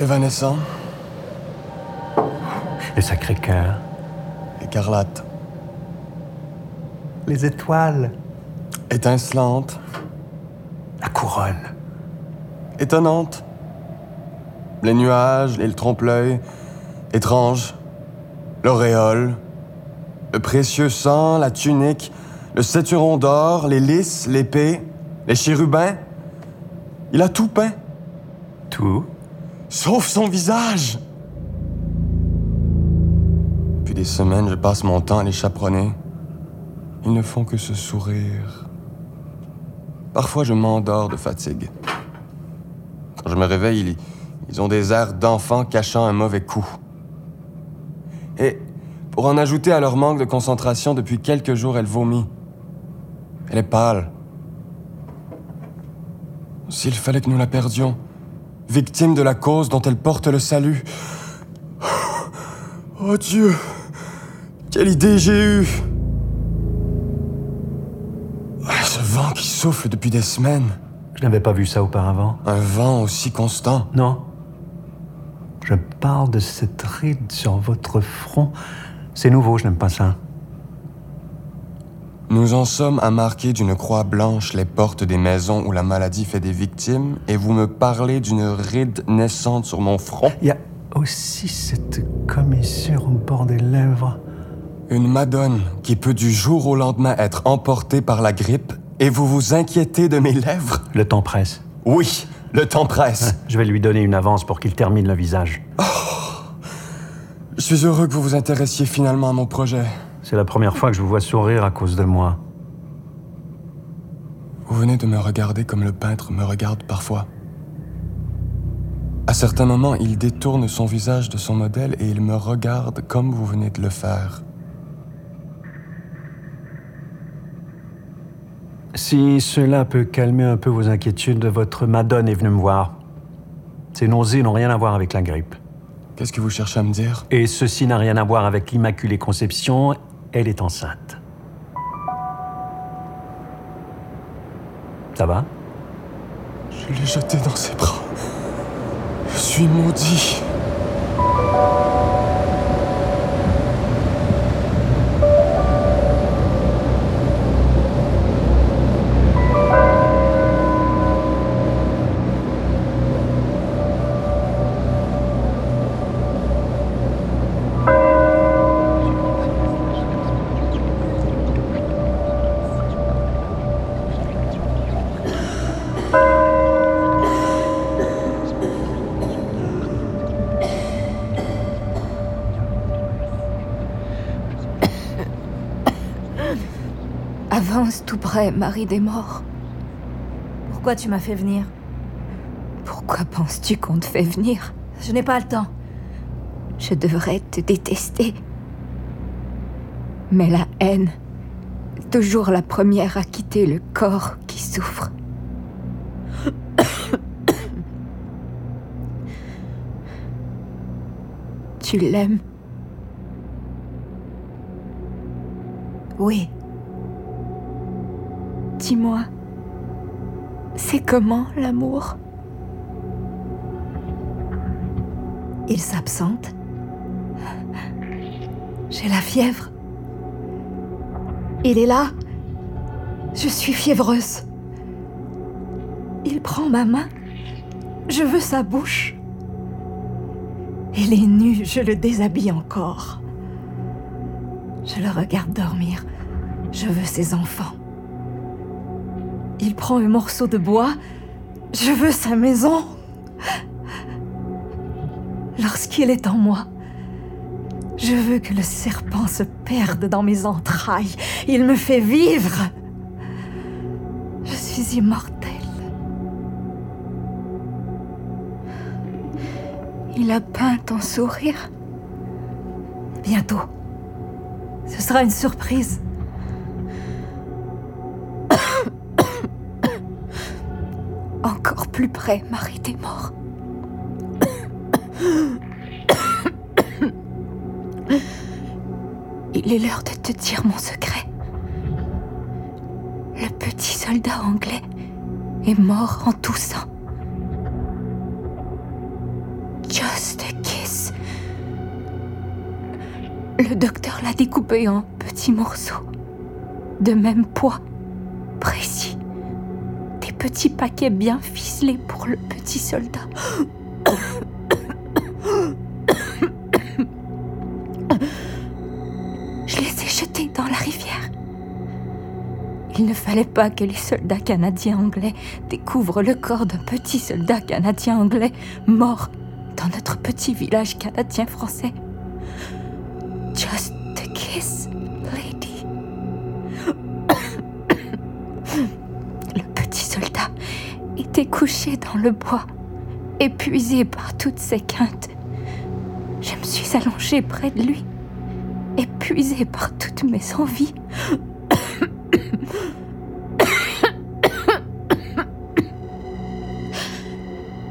Évanescent, Le Sacré-Cœur. écarlate, Les étoiles. étincelante, La couronne. étonnante. Les nuages et le trompe-l'œil, étrange. L'auréole, le précieux sang, la tunique, le ceinturon d'or, les lys, l'épée, les chérubins. Il a tout peint, Tout. sauf son visage. Depuis des semaines, je passe mon temps à les chaperonner. Ils ne font que se sourire. Parfois, je m'endors de fatigue. Quand je me réveille, ils, ils ont des airs d'enfants cachant un mauvais coup. Et pour en ajouter à leur manque de concentration, depuis quelques jours, elle vomit. Elle est pâle. S'il fallait que nous la perdions, victime de la cause dont elle porte le salut. Oh Dieu, quelle idée j'ai eue. Ah, Ce vent qui souffle depuis des semaines, Je n'avais pas vu ça auparavant. un vent aussi constant. Non. Je parle de cette ride sur votre front. C'est nouveau, je n'aime pas ça. Nous en sommes à marquer d'une croix blanche les portes des maisons où la maladie fait des victimes, et vous me parlez d'une ride naissante sur mon front. Il y a aussi cette commissure au bord des lèvres. Une madone qui peut du jour au lendemain être emportée par la grippe, et vous vous inquiétez de mes lèvres? Le temps presse. Oui, le temps presse. Je vais lui donner une avance pour qu'il termine le visage. Je suis heureux que vous vous intéressiez finalement à mon projet. C'est la première fois que je vous vois sourire à cause de moi. Vous venez de me regarder comme le peintre me regarde parfois. À certains moments, il détourne son visage de son modèle et il me regarde comme vous venez de le faire. Si cela peut calmer un peu vos inquiétudes, votre madone est venue me voir. Ces nausées n'ont rien à voir avec la grippe. Qu'est-ce que vous cherchez à me dire? Et ceci n'a rien à voir avec l'Immaculée Conception, elle est enceinte. Ça va? Je l'ai jeté dans ses bras. Je suis maudit. Avance tout près, Marie des morts. Pourquoi tu m'as fait venir? Pourquoi penses-tu qu'on te fait venir? Je n'ai pas le temps. Je devrais te détester. Mais la haine, toujours la première à quitter le corps qui souffre. tu l'aimes? Oui. Dis-moi, c'est comment l'amour? Il s'absente. J'ai la fièvre. Il est là. Je suis fiévreuse. Il prend ma main. Je veux sa bouche. Il est nu, je le déshabille encore. Je le regarde dormir. Je veux ses enfants. Il prend un morceau de bois. Je veux sa maison. Lorsqu'il est en moi, je veux que le serpent se perde dans mes entrailles. Il me fait vivre. Je suis immortelle. Il a peint ton sourire. Bientôt. Ce sera une surprise. Plus près, Marie des morts. Il est l'heure de te dire mon secret. Le petit soldat anglais est mort en toussant. Just a kiss. Le docteur l'a découpé en petits morceaux, de même poids. Des petits paquets bien ficelés pour le petit soldat. Je les ai jetés dans la rivière. Il ne fallait pas que les soldats canadiens anglais découvrent le corps d'un petit soldat canadien anglais mort dans notre petit village canadien français. Couché dans le bois, épuisé par toutes ses quintes. Je me suis allongée près de lui, épuisée par toutes mes envies.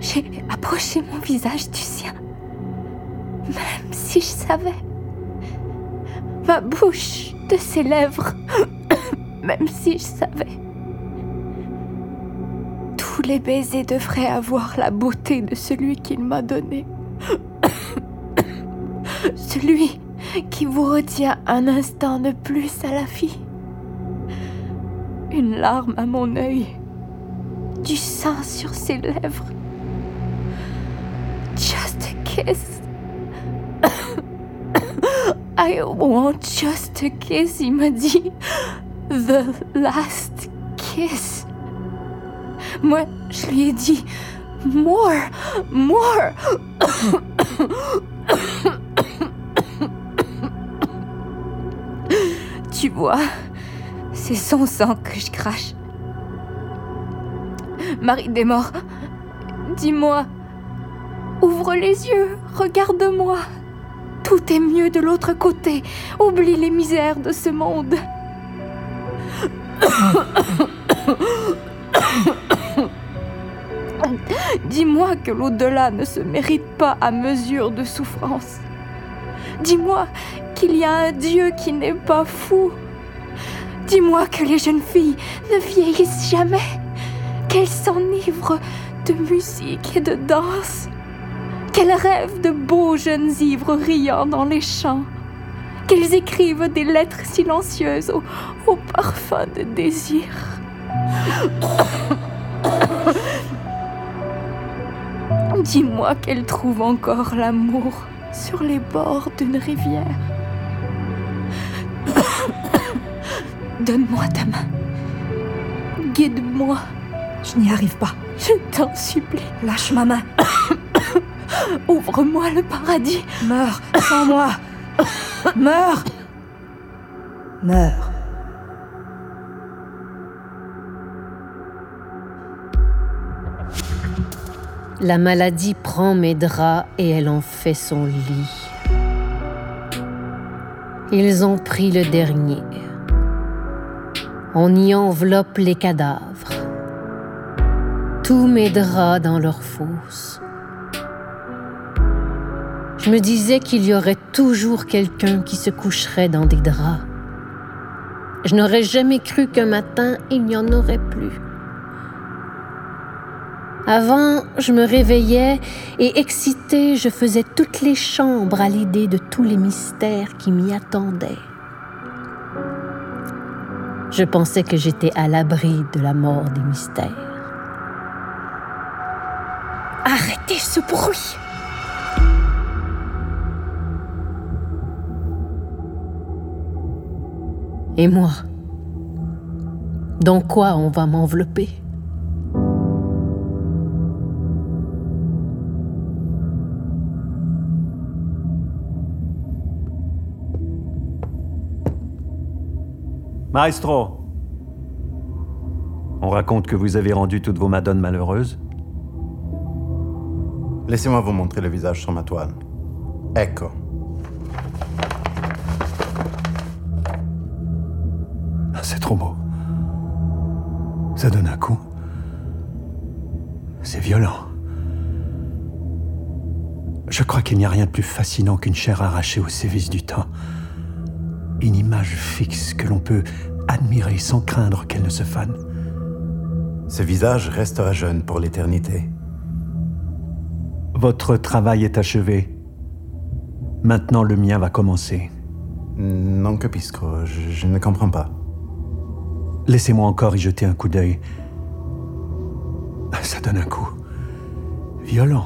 J'ai approché mon visage du sien, même si je savais. Ma bouche de ses lèvres, même si je savais. Tous les baisers devraient avoir la beauté de celui qu'il m'a donné. Celui qui vous retient un instant de plus à la vie. Une larme à mon œil, du sang sur ses lèvres. Just a kiss. I want just a kiss, il m'a dit. The last kiss. Moi, je lui ai dit more, more. tu vois, c'est son sang que je crache. Marie des morts, dis-moi, ouvre les yeux, regarde-moi. Tout est mieux de l'autre côté. Oublie les misères de ce monde. Dis-moi que l'au-delà ne se mérite pas à mesure de souffrance. Dis-moi qu'il y a un Dieu qui n'est pas fou. Dis-moi que les jeunes filles ne vieillissent jamais, qu'elles s'enivrent de musique et de danse, qu'elles rêvent de beaux jeunes ivres riant dans les champs, qu'elles écrivent des lettres silencieuses au, au parfum de désir. Dis-moi qu'elles trouvent encore l'amour sur les bords d'une rivière. Donne-moi ta main. Guide-moi. Je n'y arrive pas. Je t'en supplie. Lâche ma main. Ouvre-moi le paradis. Meurs sans moi. Meurs. Meurs. La maladie prend mes draps et elle en fait son lit. Ils ont pris le dernier. On y enveloppe les cadavres. Tous mes draps dans leur fosse. Je me disais qu'il y aurait toujours quelqu'un qui se coucherait dans des draps. Je n'aurais jamais cru qu'un matin il n'y en aurait plus. Avant, je me réveillais et excitée, je faisais toutes les chambres à l'idée de tous les mystères qui m'y attendaient. Je pensais que j'étais à l'abri de la mort des mystères. Arrêtez ce bruit. Et moi? Dans quoi on va m'envelopper? Maestro On raconte que vous avez rendu toutes vos madones malheureuses Laissez-moi vous montrer le visage sur ma toile. Ecco. Ah, C'est trop beau. Ça donne un coup. C'est violent. Je crois qu'il n'y a rien de plus fascinant qu'une chair arrachée au sévice du temps. Une image fixe que l'on peut admirer sans craindre qu'elle ne se fane. Ce visage restera jeune pour l'éternité. Votre travail est achevé. Maintenant, le mien va commencer. Non capisco, je, je ne comprends pas. Laissez-moi encore y jeter un coup d'œil. Ça donne un coup. Violent.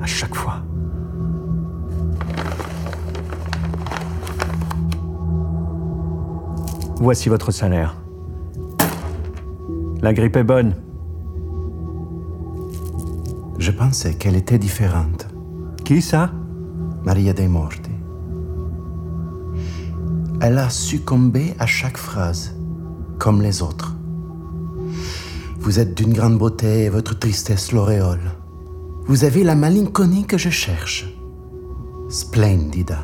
À chaque fois. Voici votre salaire. La grippe est bonne. Je pensais qu'elle était différente. Qui ça? Maria dei Morti. Elle a succombé à chaque phrase, comme les autres. Vous êtes d'une grande beauté et votre tristesse l'auréole. Vous avez la malinconie que je cherche. Splendida.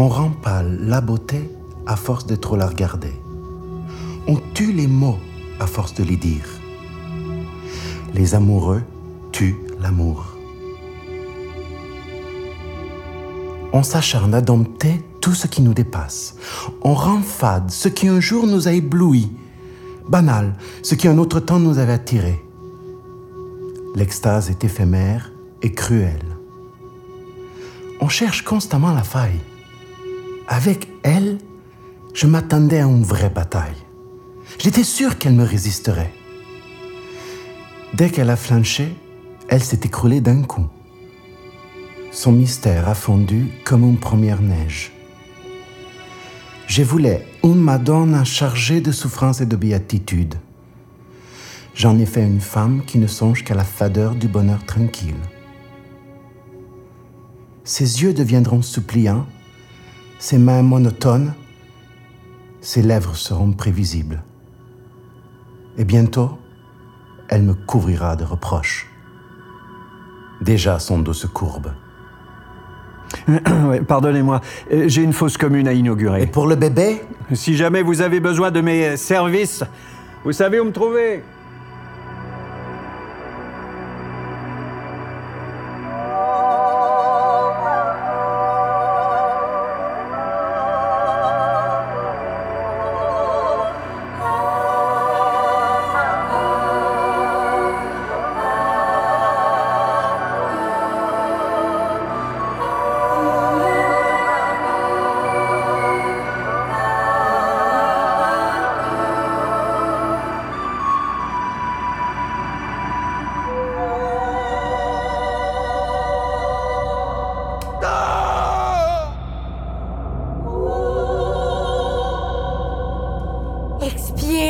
On rend pâle la beauté à force de trop la regarder. On tue les mots à force de les dire. Les amoureux tuent l'amour. On s'acharne à dompter tout ce qui nous dépasse. On rend fade ce qui un jour nous a éblouis, banal ce qui un autre temps nous avait attirés. L'extase est éphémère et cruelle. On cherche constamment la faille. Avec elle, je m'attendais à une vraie bataille. J'étais sûr qu'elle me résisterait. Dès qu'elle a flanché, elle s'est écroulée d'un coup. Son mystère a fondu comme une première neige. Je voulais une Madonna chargée de souffrance et de béatitude. J'en ai fait une femme qui ne songe qu'à la fadeur du bonheur tranquille. Ses yeux deviendront suppliants, ses mains monotones, ses lèvres seront prévisibles. Et bientôt, elle me couvrira de reproches. Déjà son dos se courbe. Pardonnez-moi, euh, j'ai une fosse commune à Et inaugurer. pour le bébé? Si jamais vous avez besoin de mes services, vous savez où me trouver.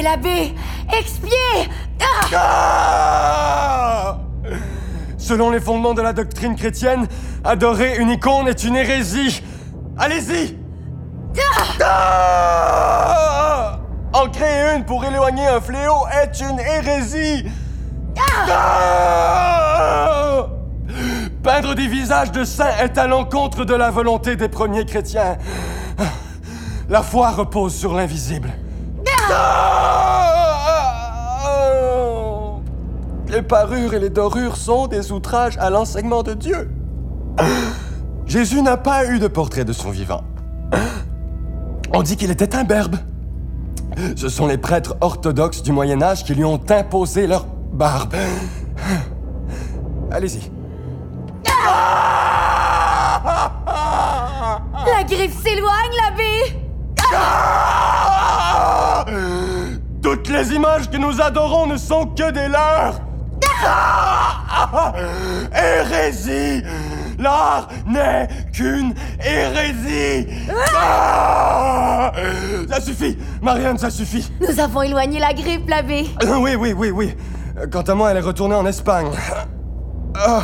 L'abbé. Expiez. Ah. Ah. Selon les fondements de la doctrine chrétienne, adorer une icône est une hérésie. Allez-y. Ah. En créer une pour éloigner un fléau est une hérésie. Ah. Peindre des visages de saints est à l'encontre de la volonté des premiers chrétiens. La foi repose sur l'invisible. Les parures et les dorures sont des outrages à l'enseignement de Dieu. Jésus n'a pas eu de portrait de son vivant. On dit qu'il était imberbe. Ce sont les prêtres orthodoxes du Moyen Âge qui lui ont imposé leur barbe. Allez-y. La griffe s'éloigne, l'abbé Ah Toutes les images que nous adorons ne sont que des leurs. Ah Hérésie L'art n'est qu'une hérésie Ah Ça suffit Marianne, ça suffit Nous avons éloigné la griffe, l'abbé Euh, Oui, oui, oui, oui. Quant à moi, elle est retournée en Espagne. Ah,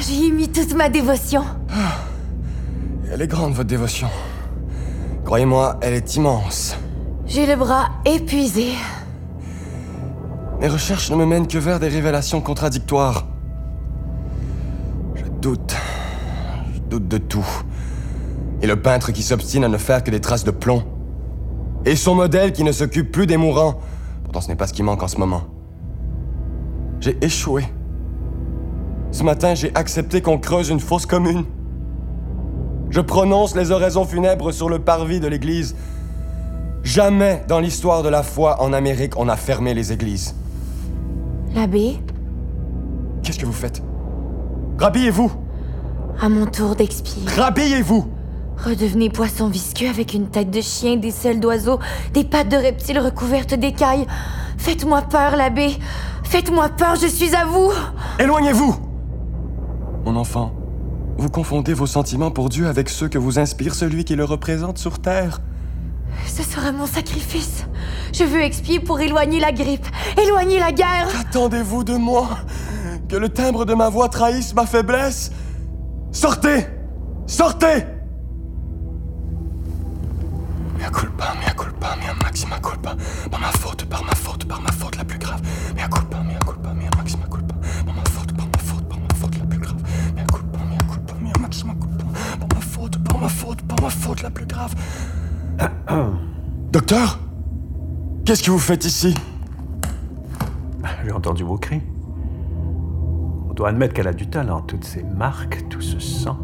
J'y ai mis toute ma dévotion. elle est grande, votre dévotion. Croyez-moi, elle est immense. J'ai le bras épuisé. Mes recherches ne me mènent que vers des révélations contradictoires. Je doute. Je doute de tout. Et le peintre qui s'obstine à ne faire que des traces de plomb. Et son modèle qui ne s'occupe plus des mourants. Pourtant, ce n'est pas ce qui manque en ce moment. J'ai échoué. Ce matin, j'ai accepté qu'on creuse une fosse commune. Je prononce les oraisons funèbres sur le parvis de l'église. Jamais dans l'histoire de la foi en Amérique on a fermé les églises. L'abbé, Qu'est-ce que vous faites? Rhabillez-vous à mon tour d'expier. Rhabillez-vous Redevenez poisson visqueux avec une tête de chien, des selles d'oiseau, des pattes de reptile recouvertes d'écailles. Faites-moi peur, l'abbé. Faites-moi peur, je suis à vous. Éloignez-vous Mon enfant, vous confondez vos sentiments pour Dieu avec ceux que vous inspire celui qui le représente sur Terre. Ce sera mon sacrifice. Je veux expier pour éloigner la grippe, éloigner la guerre. Attendez-vous de moi? Que le timbre de ma voix trahisse ma faiblesse? Sortez Sortez Mea culpa, mea culpa, mea Docteur? Qu'est-ce que vous faites ici? J'ai entendu vos cris. On doit admettre qu'elle a du talent, toutes ces marques, tout ce sang.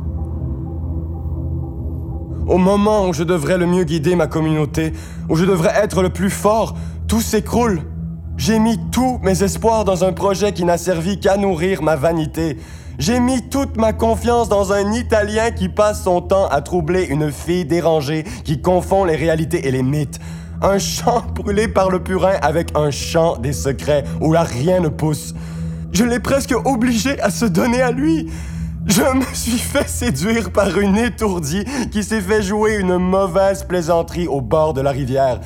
Au moment où je devrais le mieux guider ma communauté, où je devrais être le plus fort, tout s'écroule. J'ai mis tous mes espoirs dans un projet qui n'a servi qu'à nourrir ma vanité. J'ai mis toute ma confiance dans un Italien qui passe son temps à troubler une fille dérangée, qui confond les réalités et les mythes. Un champ brûlé par le purin avec un champ des secrets où là rien ne pousse. Je l'ai presque obligé à se donner à lui. Je me suis fait séduire par une étourdie qui s'est fait jouer une mauvaise plaisanterie au bord de la rivière.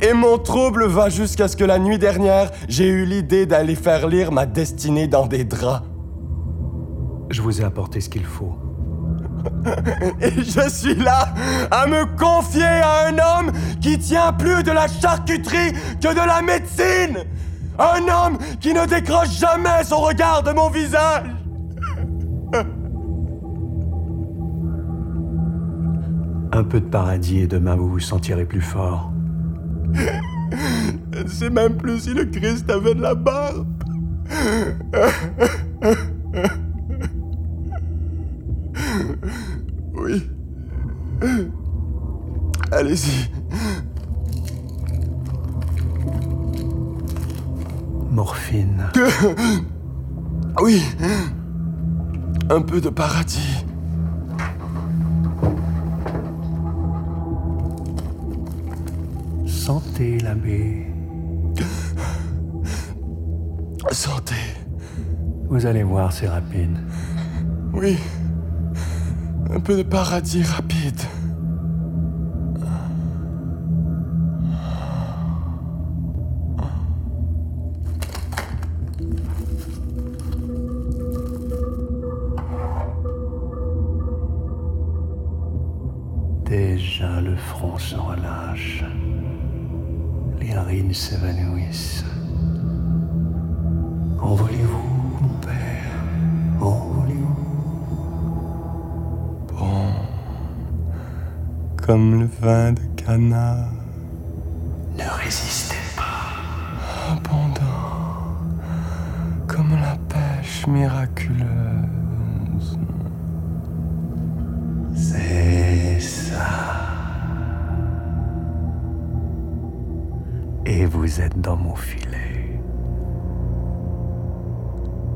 Et mon trouble va jusqu'à ce que la nuit dernière, j'ai eu l'idée d'aller faire lire ma destinée dans des draps. Je vous ai apporté ce qu'il faut. Et je suis là à me confier à un homme qui tient plus de la charcuterie que de la médecine. Un homme qui ne décroche jamais son regard de mon visage. Un peu de paradis et demain vous vous sentirez plus fort. Je ne sais même plus si le Christ avait de la barbe. Oui. Allez-y. Morphine. Oui. Un peu de paradis. Santé, l'abbé. Santé. Vous allez voir, c'est rapide. Oui. Un peu de paradis rapide. Vin de Cana. Ne résistez pas. Abondant. Comme la pêche miraculeuse. C'est ça. Et vous êtes dans mon filet.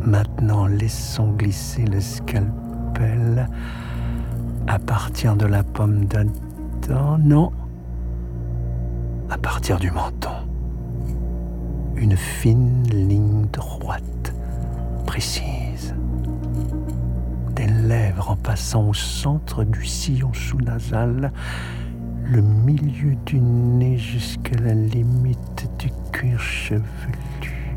Maintenant, laissons glisser le scalpel à partir de la pomme d'Adam. Non. À partir du menton. Une fine ligne droite, précise des lèvres en passant au centre du sillon sous-nasal, le milieu du nez jusqu'à la limite du cuir chevelu.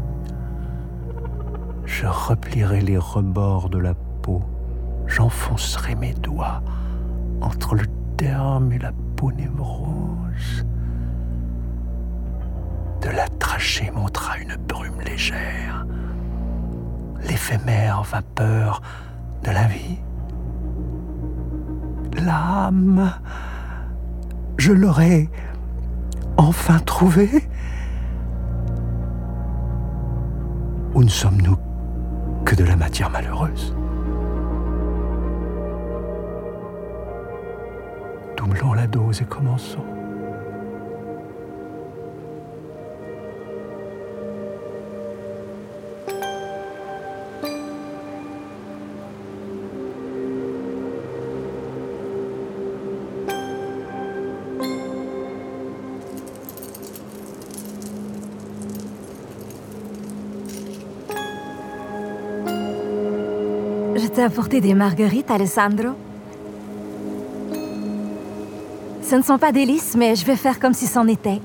Je replierai les rebords de la peau, j'enfoncerai mes doigts entre le et la peau névrose. De la trachée montera une brume légère, l'éphémère vapeur de la vie. L'âme, je l'aurai enfin trouvée Ou ne sommes-nous que de la matière malheureuse? Doublons la dose et commençons. Je t'ai apporté des marguerites, Alessandro ce ne sont pas des lys, mais je vais faire comme si c'en était.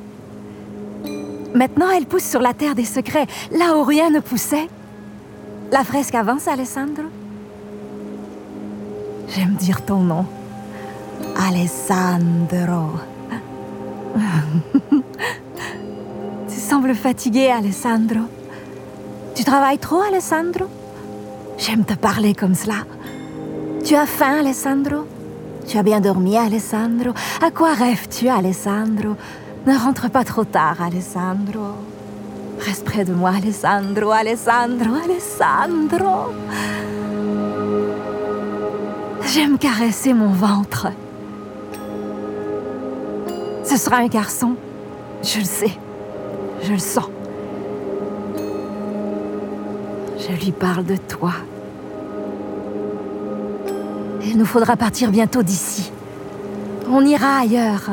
Maintenant, elles poussent sur la terre des secrets, là où rien ne poussait. La fresque avance, Alessandro. J'aime dire ton nom. Alessandro. tu sembles fatigué, Alessandro. Tu travailles trop, Alessandro? J'aime te parler comme cela. Tu as faim, Alessandro? Tu as bien dormi, Alessandro? À quoi rêves-tu, Alessandro? Ne rentre pas trop tard, Alessandro. Reste près de moi, Alessandro, Alessandro, Alessandro. J'aime caresser mon ventre. Ce sera un garçon. Je le sais. Je le sens. Je lui parle de toi. Il nous faudra partir bientôt d'ici. On ira ailleurs.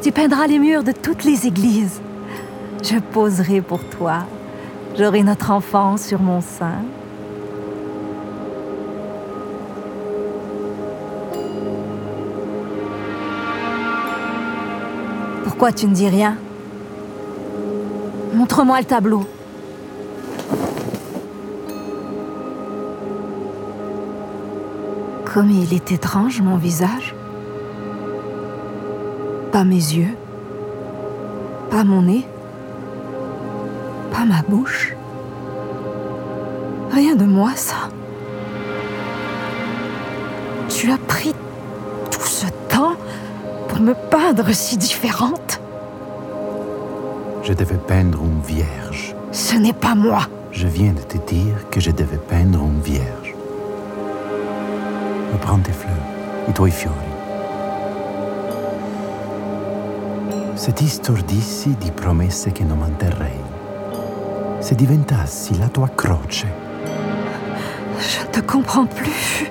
Tu peindras les murs de toutes les églises. Je poserai pour toi. J'aurai notre enfant sur mon sein. Pourquoi tu ne dis rien? Montre-moi le tableau. Comme il est étrange, mon visage. Pas mes yeux. Pas mon nez. Pas ma bouche. Rien de moi, ça. Tu as pris tout ce temps pour me peindre si différente. Je devais peindre une vierge. Ce n'est pas moi. Je viens de te dire que je devais peindre une vierge. Fleurs, i tuoi fiori. Se ti stordissi di promesse che non manterrei, se diventassi la tua croce, Je ne te comprends plus.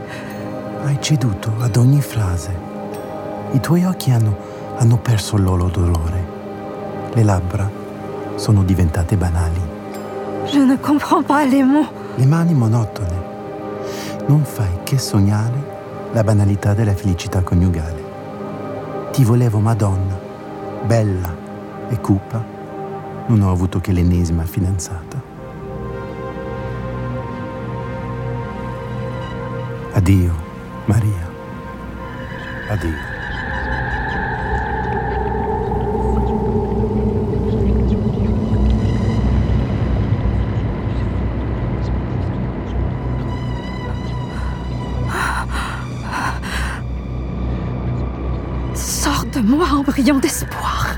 hai ceduto ad ogni frase. I tuoi occhi hanno, hanno perso il loro dolore. Le labbra sono diventate banali. Je ne comprends pas les mots. Le mani monotone. Non fai che sognare la banalità della felicità coniugale. Ti volevo Madonna, bella e cupa. Non ho avuto che l'ennesima fidanzata. Addio, Maria. Addio. Moi, embryon d'espoir.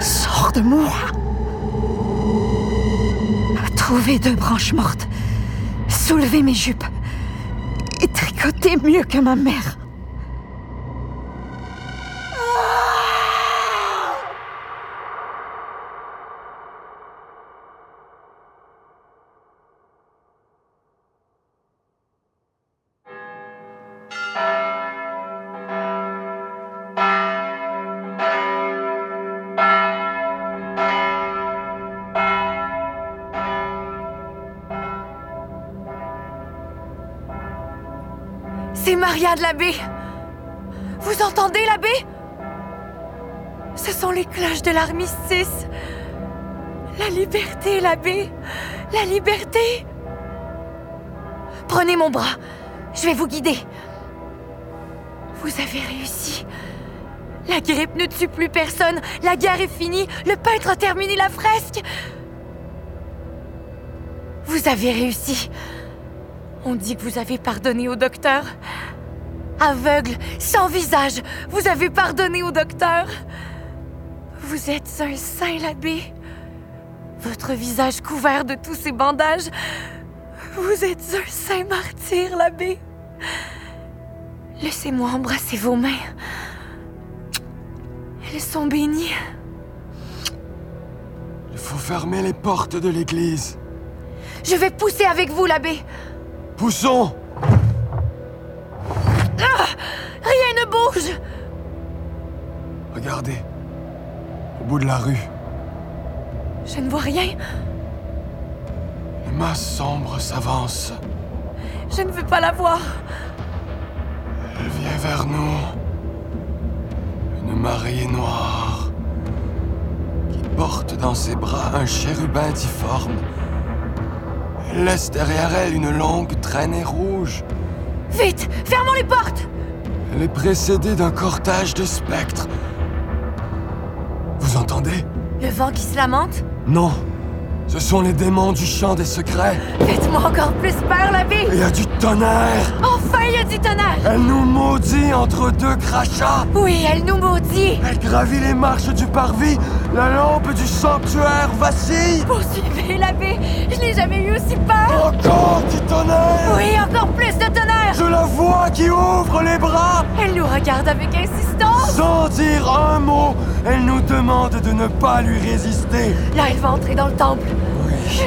Sors de moi. Trouver deux branches mortes, soulever mes jupes et tricoter mieux que ma mère. C'est Maria de l'abbé. Vous entendez l'abbé Ce sont les cloches de l'armistice. La liberté, l'abbé. La liberté. Prenez mon bras. Je vais vous guider. Vous avez réussi. La grippe ne tue plus personne. La guerre est finie. Le peintre a terminé la fresque. Vous avez réussi. On dit que vous avez pardonné au docteur. Aveugle, sans visage, vous avez pardonné au docteur? Vous êtes un saint, l'abbé. Votre visage couvert de tous ces bandages. Vous êtes un saint martyr, l'abbé. Laissez-moi embrasser vos mains. Elles sont bénies. Il faut fermer les portes de l'église. Je vais pousser avec vous, l'abbé. Poussons Rien ne bouge. Regardez. Au bout de la rue, Je ne vois rien. les masses sombres s'avancent. Je ne veux pas la voir. Elle vient vers nous. Une marée noire qui porte dans ses bras un chérubin difforme. Elle laisse derrière elle une longue traînée rouge. Vite, fermons les portes Elle est précédée d'un cortège de spectres. Vous entendez? Le vent qui se lamente? Non. Ce sont les démons du champ des secrets. Faites-moi encore plus peur, l'abbé Il y a du tonnerre. Enfin, il y a du tonnerre Elle nous maudit entre deux crachats. Oui, elle nous maudit Elle gravit les marches du parvis. La lampe du sanctuaire vacille. Poursuivez, l'abbé Je n'ai jamais eu aussi peur Encore du tonnerre. Oui, encore plus de tonnerre Je la vois qui ouvre les bras. Elle nous regarde avec insistance Sans dire un mot, elle nous demande de ne pas lui résister. Là, elle va entrer dans le temple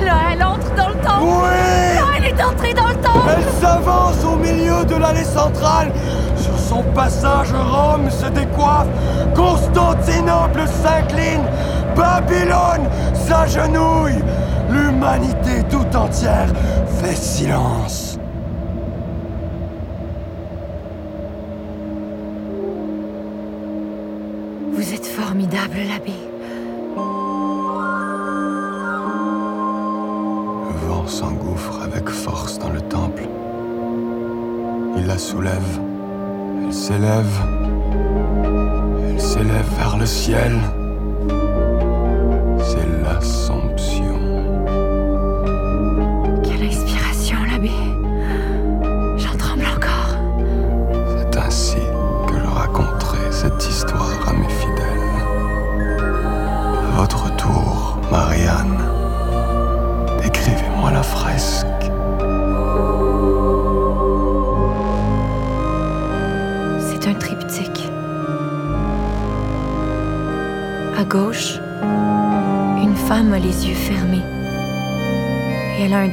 Là, elle entre dans le temple Oui Là, elle est entrée dans le temple Elle s'avance au milieu de l'allée centrale. Sur son passage, Rome se décoiffe. Constantinople s'incline. Babylone s'agenouille. L'humanité tout entière fait silence. Formidable, l'abbé. Le vent s'engouffre avec force dans le temple. Il la soulève. Elle s'élève. Elle s'élève vers le ciel.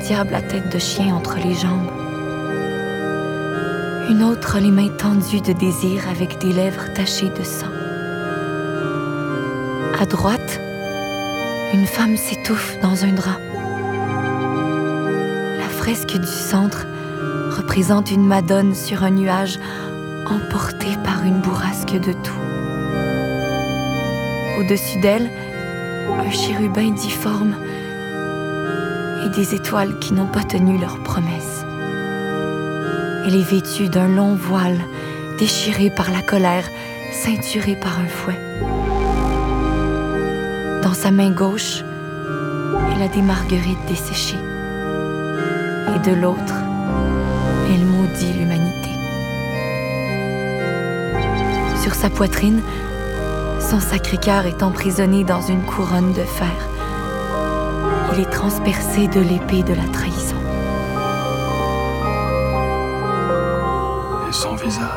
Diable à tête de chien entre les jambes. Une autre les mains tendues de désir avec des lèvres tachées de sang. À droite, une femme s'étouffe dans un drap. La fresque du centre représente une Madone sur un nuage emportée par une bourrasque de tout. Au-dessus d'elle, un chérubin difforme des étoiles qui n'ont pas tenu leur promesse. Elle est vêtue d'un long voile, déchiré par la colère, ceinturé par un fouet. Dans sa main gauche, elle a des marguerites desséchées. Et de l'autre, elle maudit l'humanité. Sur sa poitrine, son sacré-cœur est emprisonné dans une couronne de fer. Transpercé de l'épée de la trahison. Et son visage.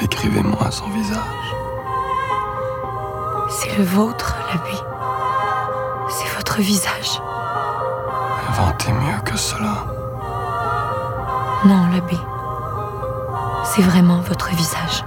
Décrivez-moi son visage. C'est le vôtre, l'abbé. C'est votre visage. Inventez mieux que cela. Non, l'abbé. C'est vraiment votre visage.